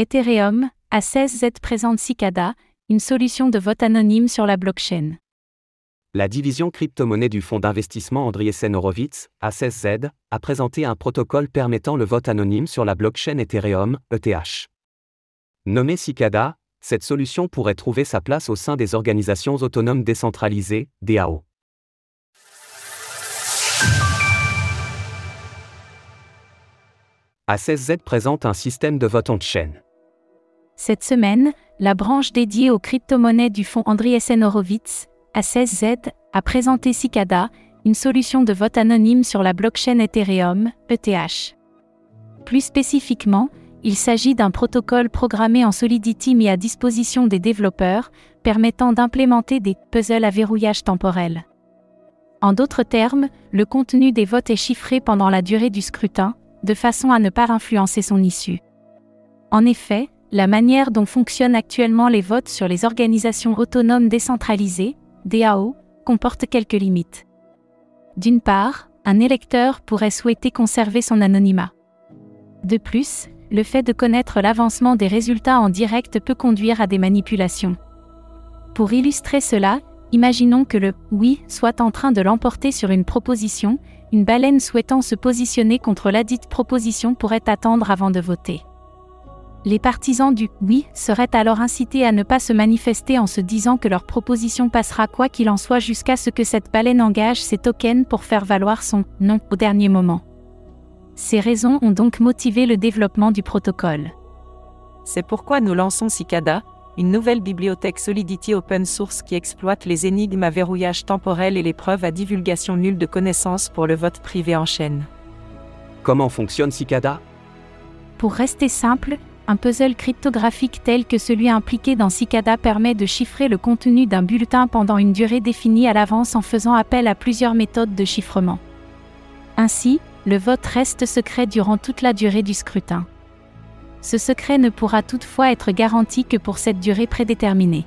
Ethereum, A16Z présente Cicada, une solution de vote anonyme sur la blockchain. La division crypto-monnaie du fonds d'investissement Andriessen Horowitz, A16Z, a présenté un protocole permettant le vote anonyme sur la blockchain Ethereum, ETH. Nommée Cicada, cette solution pourrait trouver sa place au sein des organisations autonomes décentralisées, DAO. A16Z présente un système de vote on-chain. Cette semaine, la branche dédiée aux crypto-monnaies du fonds Andriessen Horowitz, A16Z, a présenté Cicada, une solution de vote anonyme sur la blockchain Ethereum, ETH. Plus spécifiquement, il s'agit d'un protocole programmé en Solidity mis à disposition des développeurs, permettant d'implémenter des puzzles à verrouillage temporel. En d'autres termes, le contenu des votes est chiffré pendant la durée du scrutin, de façon à ne pas influencer son issue. En effet, la manière dont fonctionnent actuellement les votes sur les organisations autonomes décentralisées, DAO, comporte quelques limites. D'une part, un électeur pourrait souhaiter conserver son anonymat. De plus, le fait de connaître l'avancement des résultats en direct peut conduire à des manipulations. Pour illustrer cela, imaginons que le oui soit en train de l'emporter sur une proposition, une baleine souhaitant se positionner contre ladite proposition pourrait attendre avant de voter. Les partisans du oui seraient alors incités à ne pas se manifester en se disant que leur proposition passera quoi qu'il en soit jusqu'à ce que cette baleine engage ses tokens pour faire valoir son non au dernier moment. Ces raisons ont donc motivé le développement du protocole. C'est pourquoi nous lançons Cicada, une nouvelle bibliothèque Solidity open source qui exploite les énigmes à verrouillage temporel et les preuves à divulgation nulle de connaissances pour le vote privé en chaîne. Comment fonctionne Cicada? Pour rester simple, un puzzle cryptographique tel que celui impliqué dans Cicada permet de chiffrer le contenu d'un bulletin pendant une durée définie à l'avance en faisant appel à plusieurs méthodes de chiffrement. Ainsi, le vote reste secret durant toute la durée du scrutin. Ce secret ne pourra toutefois être garanti que pour cette durée prédéterminée.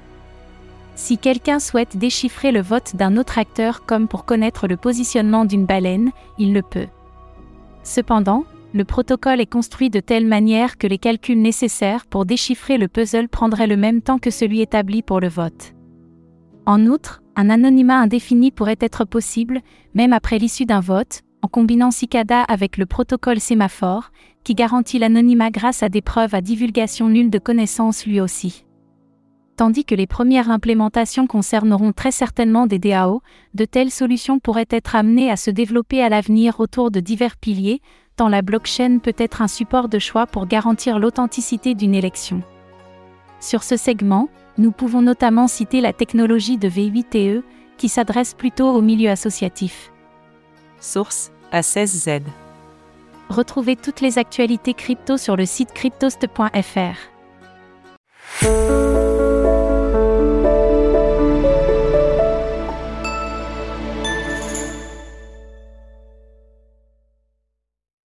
Si quelqu'un souhaite déchiffrer le vote d'un autre acteur comme pour connaître le positionnement d'une baleine, il le peut. Cependant, le protocole est construit de telle manière que les calculs nécessaires pour déchiffrer le puzzle prendraient le même temps que celui établi pour le vote. En outre, un anonymat indéfini pourrait être possible, même après l'issue d'un vote, en combinant Cicada avec le protocole sémaphore, qui garantit l'anonymat grâce à des preuves à divulgation nulle de connaissances lui aussi. Tandis que les premières implémentations concerneront très certainement des DAO, de telles solutions pourraient être amenées à se développer à l'avenir autour de divers piliers, tant la blockchain peut être un support de choix pour garantir l'authenticité d'une élection. Sur ce segment, nous pouvons notamment citer la technologie de V8TE, qui s'adresse plutôt au milieu associatif. Source A16Z. Retrouvez toutes les actualités crypto sur le site cryptost.fr.